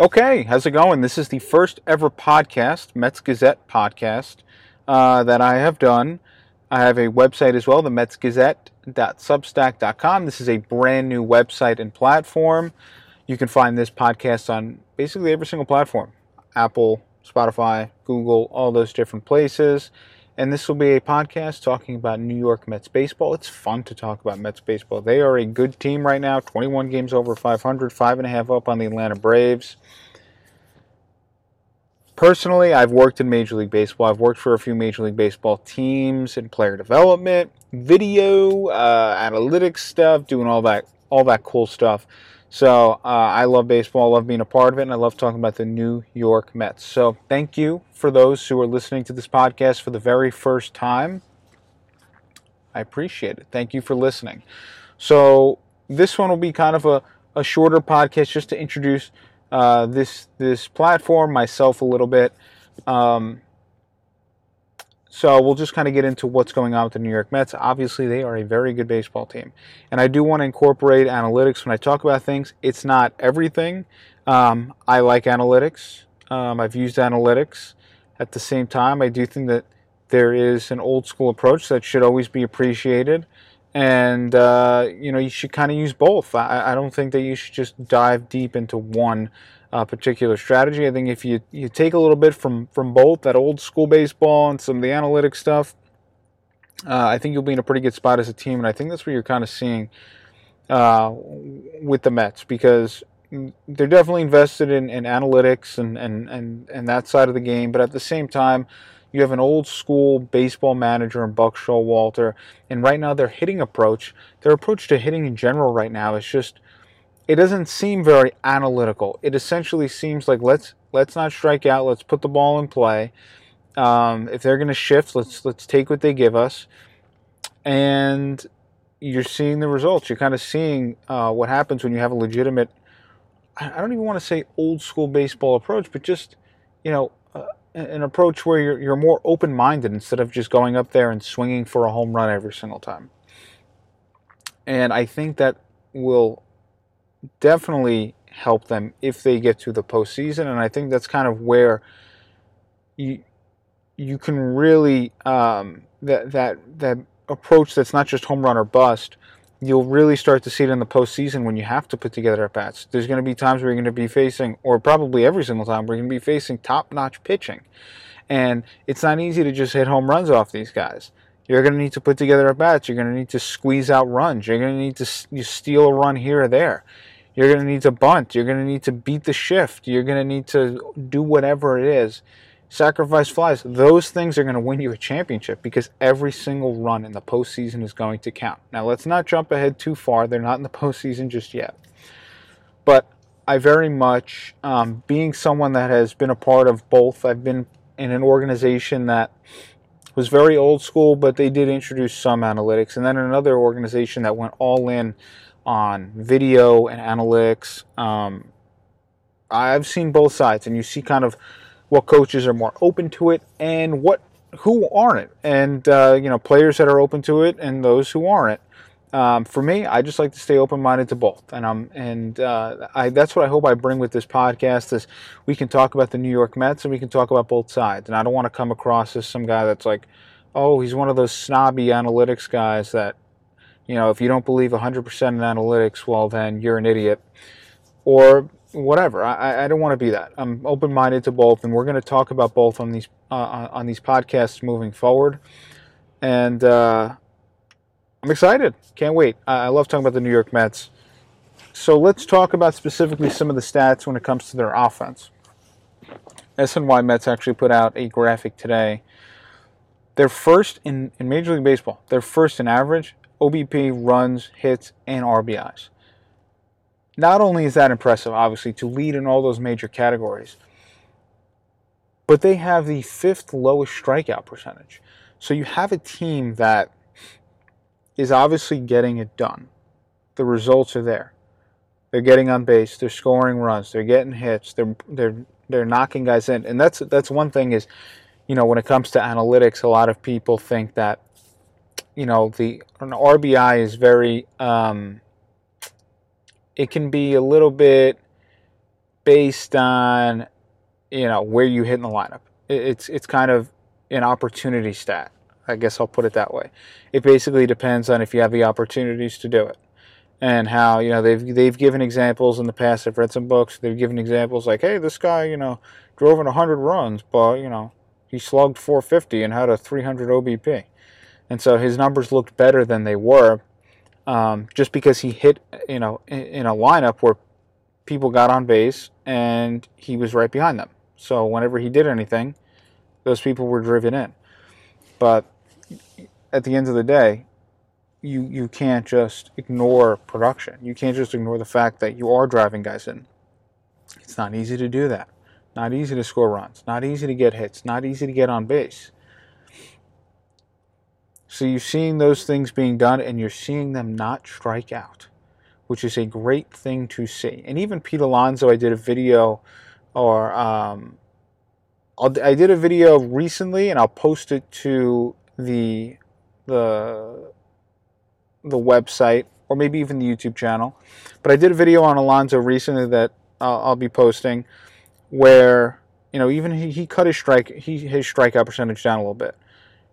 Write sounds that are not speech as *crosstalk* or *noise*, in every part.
Okay, how's it going? This is the first ever podcast, Mets Gazette podcast, uh, that I have done. I have a website as well, the metsgazette.substack.com. This is a brand new website and platform. You can find this podcast on basically every single platform Apple, Spotify, Google, all those different places. And this will be a podcast talking about New York Mets baseball. It's fun to talk about Mets baseball. They are a good team right now 21 games over 500, five and a half up on the Atlanta Braves. Personally, I've worked in Major League Baseball. I've worked for a few Major League Baseball teams in player development, video, uh, analytics stuff, doing all that, all that cool stuff. So uh, I love baseball. I love being a part of it, and I love talking about the New York Mets. So thank you for those who are listening to this podcast for the very first time. I appreciate it. Thank you for listening. So this one will be kind of a, a shorter podcast just to introduce uh, this this platform myself a little bit. Um, so we'll just kind of get into what's going on with the New York Mets. Obviously, they are a very good baseball team. And I do want to incorporate analytics when I talk about things. It's not everything. Um, I like analytics. Um, I've used analytics. At the same time, I do think that there is an old school approach that should always be appreciated. And, uh, you know, you should kind of use both. I, I don't think that you should just dive deep into one uh, particular strategy. I think if you, you take a little bit from, from both that old school baseball and some of the analytic stuff, uh, I think you'll be in a pretty good spot as a team. And I think that's what you're kind of seeing uh, with the Mets because they're definitely invested in, in analytics and, and, and, and that side of the game. But at the same time, you have an old school baseball manager in Buck Showalter. And right now, their hitting approach, their approach to hitting in general right now is just – it doesn't seem very analytical. It essentially seems like let's let's not strike out. Let's put the ball in play. Um, if they're going to shift, let's let's take what they give us, and you're seeing the results. You're kind of seeing uh, what happens when you have a legitimate. I don't even want to say old school baseball approach, but just you know uh, an approach where you're you're more open minded instead of just going up there and swinging for a home run every single time. And I think that will definitely help them if they get to the postseason. And I think that's kind of where you you can really um, that that that approach that's not just home run or bust. You'll really start to see it in the postseason when you have to put together at bats. There's going to be times where you're going to be facing, or probably every single time, you're going to be facing top notch pitching. And it's not easy to just hit home runs off these guys. You're going to need to put together at bats. You're going to need to squeeze out runs. You're going to need to steal a run here or there. You're going to need to bunt. You're going to need to beat the shift. You're going to need to do whatever it is. Sacrifice flies. Those things are going to win you a championship because every single run in the postseason is going to count. Now, let's not jump ahead too far. They're not in the *laughs* postseason just yet. But I very much, um, being someone that has been a part of both, I've been in an organization that was very old school, but they did introduce some analytics. And then another organization that went all in on video and analytics. Um, I've seen both sides, and you see kind of what coaches are more open to it and what who aren't, and uh, you know players that are open to it and those who aren't. Um, for me, I just like to stay open-minded to both, and I'm and uh, I, that's what I hope I bring with this podcast is we can talk about the New York Mets and we can talk about both sides, and I don't want to come across as some guy that's like, oh, he's one of those snobby analytics guys that you know, if you don't believe 100% in analytics, well, then you're an idiot. Or whatever. I, I don't want to be that. I'm open minded to both, and we're going to talk about both on these uh, on these podcasts moving forward. And uh, I'm excited. Can't wait. I, I love talking about the New York Mets. So let's talk about specifically some of the stats when it comes to their offense. SNY Mets actually put out a graphic today. They're first in, in Major League Baseball. They're first in average OBP, runs, hits, and RBIs. Not only is that impressive, obviously, to lead in all those major categories, but they have the fifth lowest strikeout percentage. So you have a team that is obviously getting it done. The results are there. They're getting on base. They're scoring runs. They're getting hits. They're they're they're knocking guys in. And that's that's one thing is, you know, when it comes to analytics, a lot of people think that you know the an RBI is very um, it can be a little bit based on you know where you hit in the lineup. It's it's kind of an opportunity stat. I guess I'll put it that way. It basically depends on if you have the opportunities to do it, and how you know they've they've given examples in the past. I've read some books. They've given examples like, hey, this guy you know drove in 100 runs, but you know he slugged 450 and had a 300 OBP, and so his numbers looked better than they were, um, just because he hit you know in, in a lineup where people got on base and he was right behind them. So whenever he did anything, those people were driven in. But at the end of the day, you you can't just ignore production. You can't just ignore the fact that you are driving guys in. It's not easy to do that. Not easy to score runs. Not easy to get hits. Not easy to get on base. So you're seeing those things being done, and you're seeing them not strike out, which is a great thing to see. And even Pete Alonso, I did a video, or um, i did a video recently, and I'll post it to the the the website or maybe even the YouTube channel. But I did a video on Alonso recently that uh, I'll be posting, where you know even he, he cut his strike he his strikeout percentage down a little bit.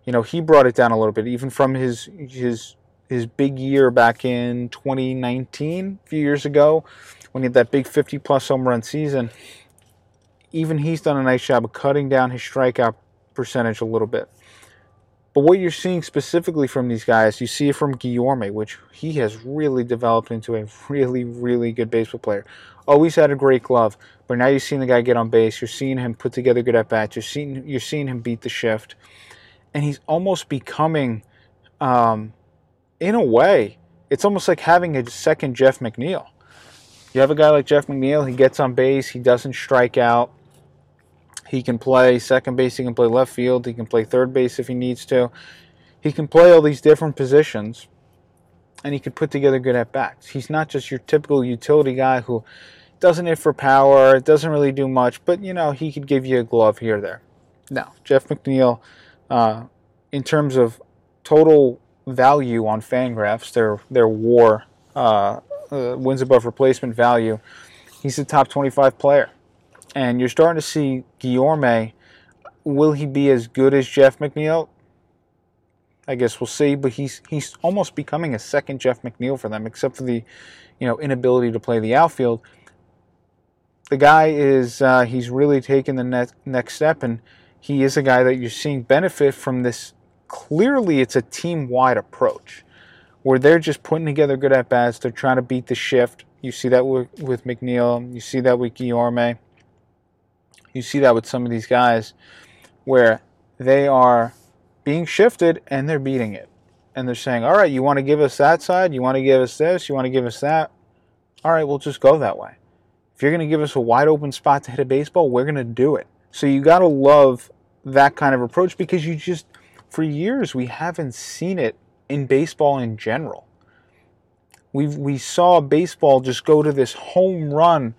You know he brought it down a little bit, even from his his his big year back in 2019, a few years ago, when he had that big 50 plus home run season. Even he's done a nice job of cutting down his strikeout percentage a little bit. But what you're seeing specifically from these guys, you see it from Guillorme, which he has really developed into a really, really good baseball player. Always had a great glove, but now you're seeing the guy get on base. You're seeing him put together good at bats. You're seeing you're seeing him beat the shift, and he's almost becoming, um, in a way, it's almost like having a second Jeff McNeil. You have a guy like Jeff McNeil. He gets on base. He doesn't strike out. He can play second base, he can play left field, he can play third base if he needs to. He can play all these different positions and he can put together good at bats. He's not just your typical utility guy who doesn't hit for power, doesn't really do much, but you know, he could give you a glove here or there. Now, Jeff McNeil, uh, in terms of total value on Fangraphs, their their WAR uh, uh, wins above replacement value, he's a top 25 player and you're starting to see Guillorme. Will he be as good as Jeff McNeil? I guess we'll see, but he's he's almost becoming a second Jeff McNeil for them, except for the, you know, inability to play the outfield. The guy is uh, he's really taken the next next step, and he is a guy that you're seeing benefit from this. Clearly, it's a team wide approach where they're just putting together good at bats. They're trying to beat the shift. You see that with, McNeil. You see that with Guillorme. You see that with some of these guys where they are being shifted and they're beating it. And they're saying, all right, you want to give us that side? You want to give us this? You want to give us that? All right, we'll just go that way. If you're going to give us a wide open spot to hit a baseball, we're going to do it. So you got to love that kind of approach because you just, for years, we haven't seen it in baseball in general. We we saw baseball just go to this home run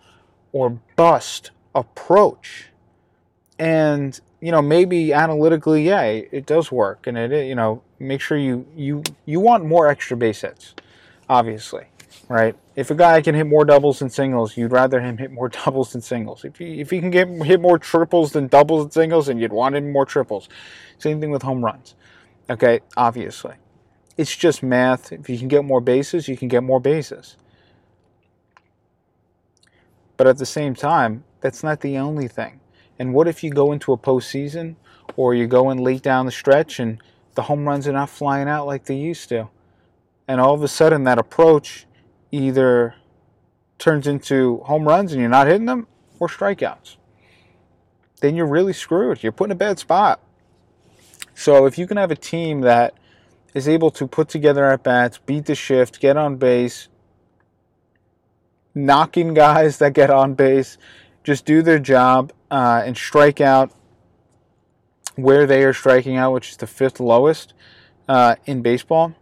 or bust approach. And you know, maybe analytically, yeah, it does work, and it you know, make sure you you you want more extra base hits, obviously, right? If a guy can hit more doubles than singles, you'd rather him hit more *laughs* doubles than singles. If he if he can get hit more triples than doubles and singles, then you'd want him more triples. Same thing with home runs. Okay, obviously, it's just math. If you can get more bases, you can get more bases. But at the same time, that's not the only thing. And what if you go into a postseason or you go in late down the stretch and the home runs are not flying out like they used to? And all of a sudden, that approach either turns into home runs and you're not hitting them or strikeouts. Then you're really screwed. You're put in a bad spot. So if you can have a team that is able to put together at bats, beat the shift, get on base, knocking *laughs* guys that get on base, just do their job uh, and strike out where they are striking out, which is the fifth lowest uh, in baseball.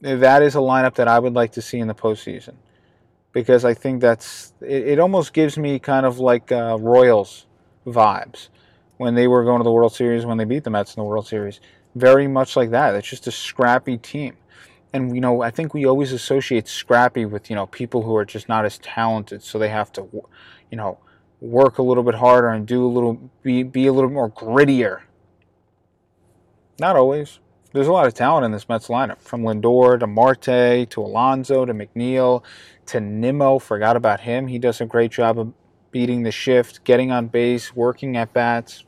That is a lineup that I would like to see in the postseason because I think that's it, it almost gives me kind of like uh, Royals vibes when they were going to the World Series when they beat the Mets in the World Series. Very much like that. It's just a scrappy team. and you know, I think we always associate scrappy with you know people who are just not as talented, so they have to, you know, work a little bit harder and do a little be be a little more grittier. Not always. There's a lot of talent in this Mets lineup, from Lindor to Marte to Alonso to McNeil to Nimmo. Forgot about him. He does a great job of beating the shift, getting on base, working at bats,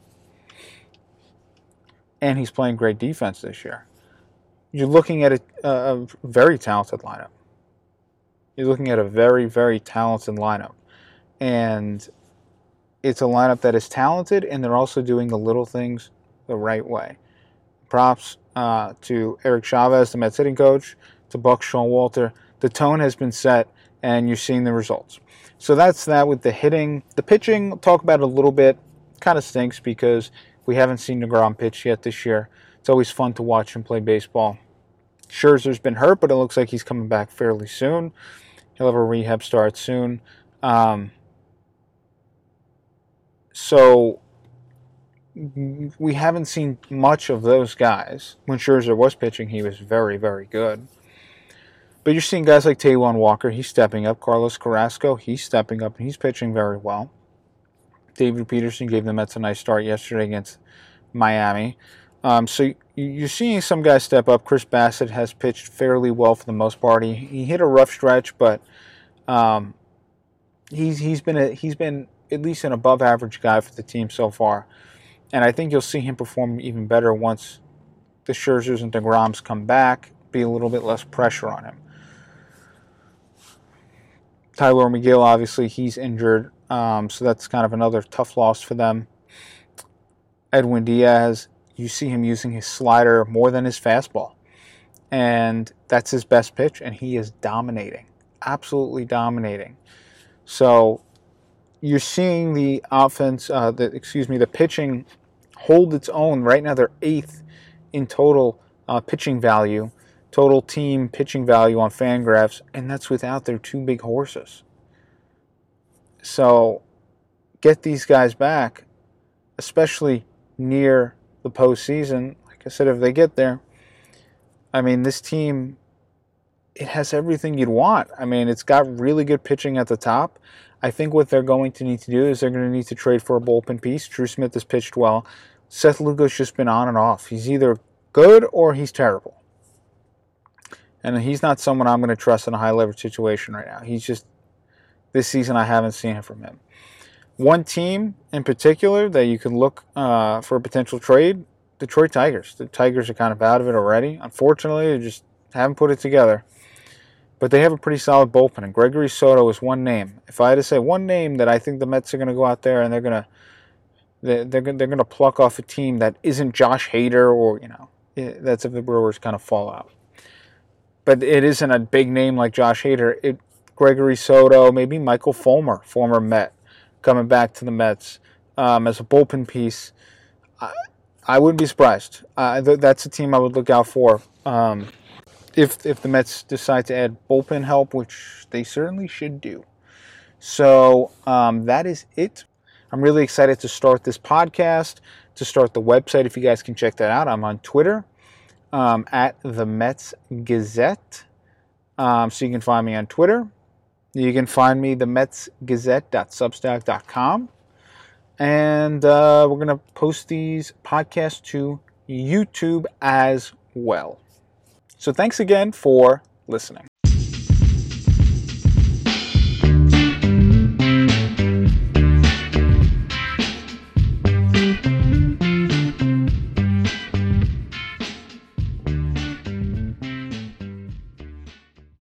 and he's playing great defense this year you're looking at a, a very talented lineup. You're looking at a very, very talented lineup. And it's a lineup that is talented and they're also doing the little things the right way. Props uh, to Eric Chavez, the Mets hitting coach, to Buck Showalter. The tone has been set and you're seeing the results. So that's that with the hitting. The pitching, I'll talk about it a little bit. Kind of stinks because we haven't seen DeGrom pitch yet this year. It's always fun to watch him play baseball. Scherzer's been hurt, but it looks like he's coming back fairly soon. He'll have a rehab start soon. Um, so we haven't seen much of those guys. When Scherzer was pitching, he was very, very good. But you're seeing guys like Taijuan Walker, he's stepping up. Carlos Carrasco, he's stepping up and he's pitching very well. David Peterson gave the Mets a nice start yesterday against Miami. Um, so you're seeing some guys step up. Chris Bassitt has pitched fairly well for the most part. He, he hit a rough stretch, but um, he's he's been a, he's been at least an above average guy for the team so far, and I think you'll see him perform even better once the Scherzers and Degroms come back. Be a little bit less pressure on him. Tylor Megill, obviously, he's injured, um, so that's kind of another tough loss for them. Edwin Diaz you see him using his slider more than his fastball. And that's his best pitch, and he is dominating, absolutely dominating. So you're seeing the offense, uh, the, excuse me, the pitching hold its own. Right now, they're eighth in total uh, pitching value, total team pitching value on Fangraphs, and that's without their two big horses. So get these guys back, especially near the postseason, like I said, if they get there, I mean, this team, it has everything you'd want. I mean, it's got really good pitching at the top. I think what they're going to need to do is they're going to need to trade for a bullpen piece. Drew Smith has pitched well. Seth Lugo's just been on and off. He's either good or he's terrible. And he's not someone I'm going to trust in a high leverage situation right now. He's just, this season, I haven't seen it from him. One team in particular that you can look uh, for a potential trade Detroit Tigers. The Tigers are kind of out of it already. Unfortunately, they just haven't put it together. But they have a pretty solid bullpen, and Gregory Soto is one name. If I had to say one name that I think the Mets are going to go out there and they're going to they're, they're, going to pluck off a team that isn't Josh Hader or, you know, that's if the Brewers kind of fall out. But it isn't a big name like Josh Hader. It, Gregory Soto, maybe Michael Fulmer, former Met coming back to the Mets um, as a bullpen piece. I, I wouldn't be surprised. Uh, th- that's a team I would look out for. Um, if if the Mets decide to add bullpen help, which they certainly should do. So um, that is it. I'm really excited to start this podcast, to start the website. If you guys can check that out, I'm on Twitter um, at the Mets Gazette. Um, so you can find me on Twitter. You can find me the metsgazette.substack.com. And uh, we're going to post these podcasts to YouTube as well. So thanks again for listening.